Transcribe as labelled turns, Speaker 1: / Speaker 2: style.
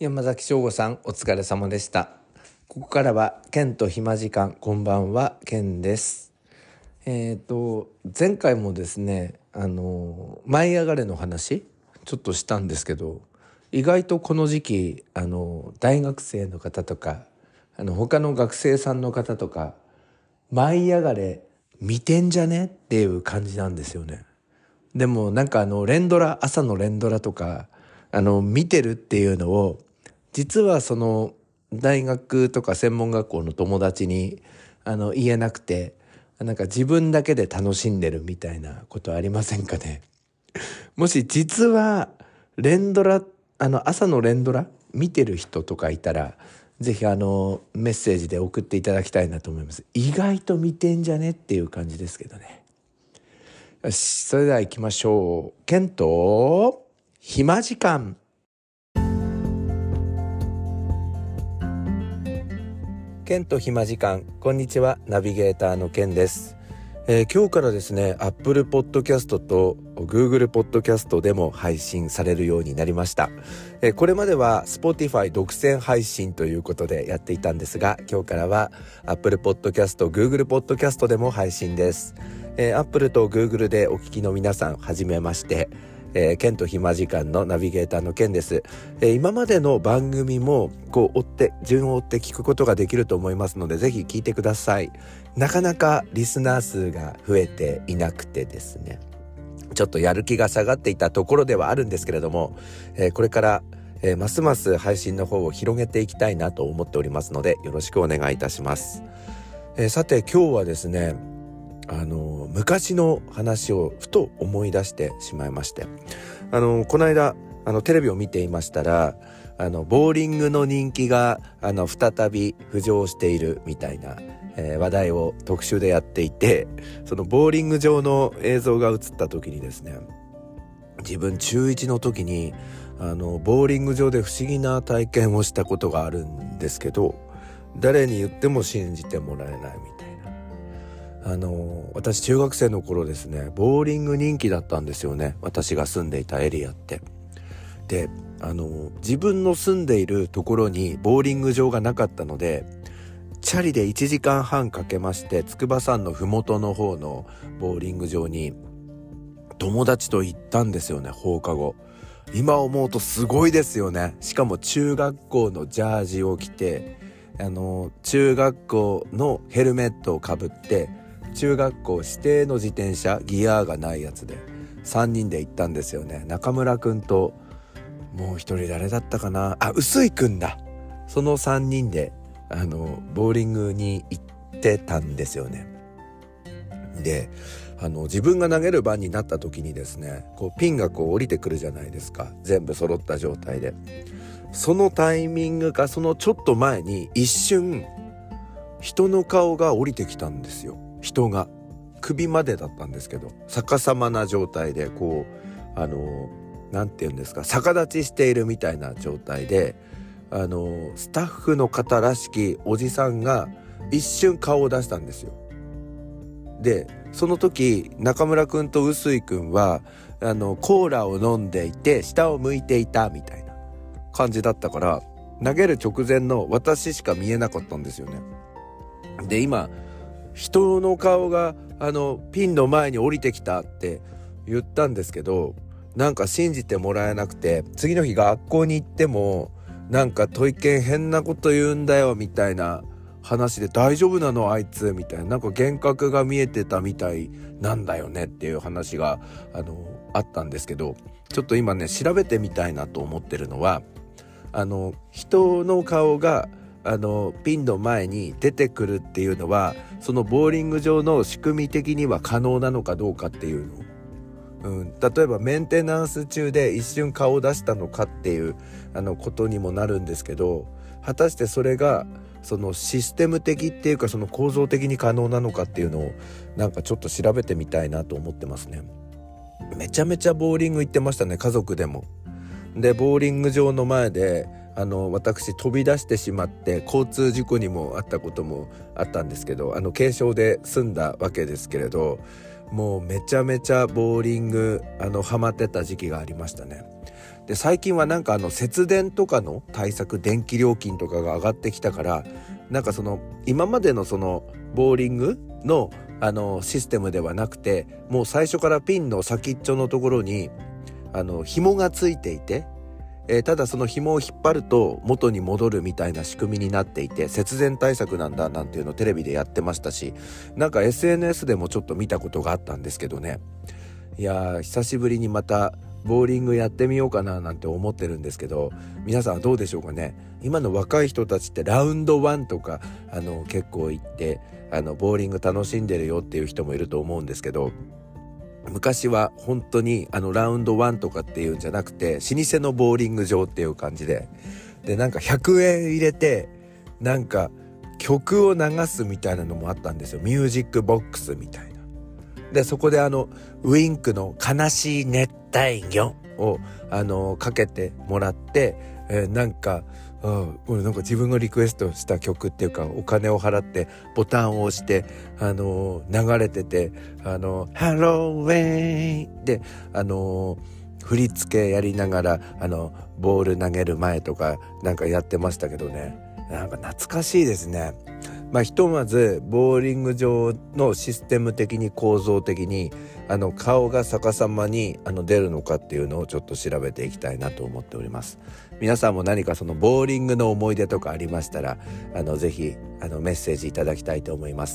Speaker 1: 山崎翔吾さんお疲れ様でした。ここからは剣と暇時間こんばんは剣です。えっ、ー、と前回もですねあの舞い上がれの話ちょっとしたんですけど意外とこの時期あの大学生の方とかあの他の学生さんの方とか舞い上がれ見てんじゃねっていう感じなんですよね。でもなんかあの連ドラ朝の連ドラとかあの見てるっていうのを実はその大学とか専門学校の友達にあの言えなくてなんか自分だけで楽しんでるみたいなことありませんかね？もし実は連ドラあの朝の連ドラ見てる人とかいたらぜひあのメッセージで送っていただきたいなと思います。意外と見てんじゃねっていう感じですけどね。よしそれでは行きましょう。ケント暇時間。ケント暇時間。こんにちはナビゲーターのケンです。えー、今日からですね Apple Podcast と Google Podcast でも配信されるようになりました、えー、これまでは Spotify 独占配信ということでやっていたんですが今日からは Apple Podcast Google Podcast でも配信です、えー、Apple と Google でお聞きの皆さんはじめまして。えー、ケンと暇時間のナビゲーターのケンです、えー、今までの番組もこう追って順を追って聞くことができると思いますのでぜひ聞いてください。なかなかリスナー数が増えていなくてですね。ちょっとやる気が下がっていたところではあるんですけれども、えー、これからえー、ますます配信の方を広げていきたいなと思っておりますのでよろしくお願いいたします、えー、さて今日はですねあの昔の話をふと思い出してしまいましてあのこの間あのテレビを見ていましたらあのボーリングの人気があの再び浮上しているみたいな、えー、話題を特集でやっていてそのボーリング場の映像が映った時にですね自分中1の時にあのボーリング場で不思議な体験をしたことがあるんですけど誰に言っても信じてもらえないみたいな。あの私中学生の頃ですねボーリング人気だったんですよね。私が住んでいたエリアって。であの自分の住んでいるところにボーリング場がなかったのでチャリで1時間半かけまして筑波山の麓の方のボーリング場に友達と行ったんですよね放課後。今思うとすごいですよね。しかも中学校のジャージを着てあの中学校のヘルメットをかぶって中学校指定の自転車ギアがないやつで3人で行ったんですよね。中村くんともう一人誰だったかな？あ臼井くんだ。その3人であのボーリングに行ってたんですよね。であの自分が投げる番になった時にですねこうピンがこう降りてくるじゃないですか。全部揃った状態で。そのタイミングかそのちょっと前に一瞬人の顔が降りてきたんですよ。人が首までだったんですけど逆さまな状態でこうあの何て言うんですか逆立ちしているみたいな状態であのスタッフの方らしきおじさんが一瞬顔を出したんですよ。でその時中村くんと臼井くんはあのコーラを飲んでいて下を向いていたみたいな感じだったから投げる直前の私しか見えなかったんですよね。で今人の顔があのピンの前に降りてきたって言ったんですけどなんか信じてもらえなくて次の日学校に行ってもなんか問い犬変なこと言うんだよみたいな話で大丈夫なの？あいつみたいななんか幻覚が見えてたみたいなんだよねっていう話があのあったんですけどちょっと今ね調べてみたいなと思ってるのはあの人の顔があのピンの前に出てくるっていうのはそのボーリング場の仕組み的には可能なのかどうかっていうの？うん、例えばメンテナンス中で一瞬顔を出したのかっていうあのことにもなるんですけど果たしてそれがそのシステム的っていうかその構造的に可能なのかっていうのをなんかちょっと調べてみたいなと思ってますね。めちゃめちゃボーリング行ってましたね家族でも。でボーリング場の前であの私飛び出してしまって交通事故にもあったこともあったんですけどあの軽傷で済んだわけですけれどもうめちゃめちゃボーリングあのハマってた時期がありましたね。で最近はなんかあの節電とかの対策電気料金とかが上がってきたからなんかその今までのそのボーリングのあのシステムではなくてもう最初からピンの先っちょのところにあの紐がついていて、えー、ただその紐を引っ張ると元に戻るみたいな仕組みになっていて節電対策なんだなんていうのをテレビでやってましたしなんか SNS でもちょっと見たことがあったんですけどね。いやー久しぶりにまたボーリングやってみようかななんて思ってるんですけど皆さんはどうでしょうかね。今の若い人たちってラウンド1とかあの結構行ってあのボーリング楽しんでるよっていう人もいると思うんですけど昔は本当にあのラウンド1とかっていうんじゃなくて老舗のボーリング場っていう感じででなんか100円入れてなんか曲を流すみたいなのもあったんですよミュージックボックスみたいな。でそこであのウィンクの「悲しい熱帯魚」をあのかけてもらって、えー、なんかあ俺なんか自分がリクエストした曲っていうかお金を払ってボタンを押してあの流れててあのハローウェイであの振り付けやりながらあのボール投げる前とかなんかやってましたけどねなんか懐かしいですね。まあ、ひとまずボーリング場のシステム的に構造的にあの顔が逆さまにあの出るのかっていうのをちょっと調べていきたいなと思っております。皆さんも何かそのボーリングの思い出とかありましたらあのぜひあのメッセージいただきたいと思います。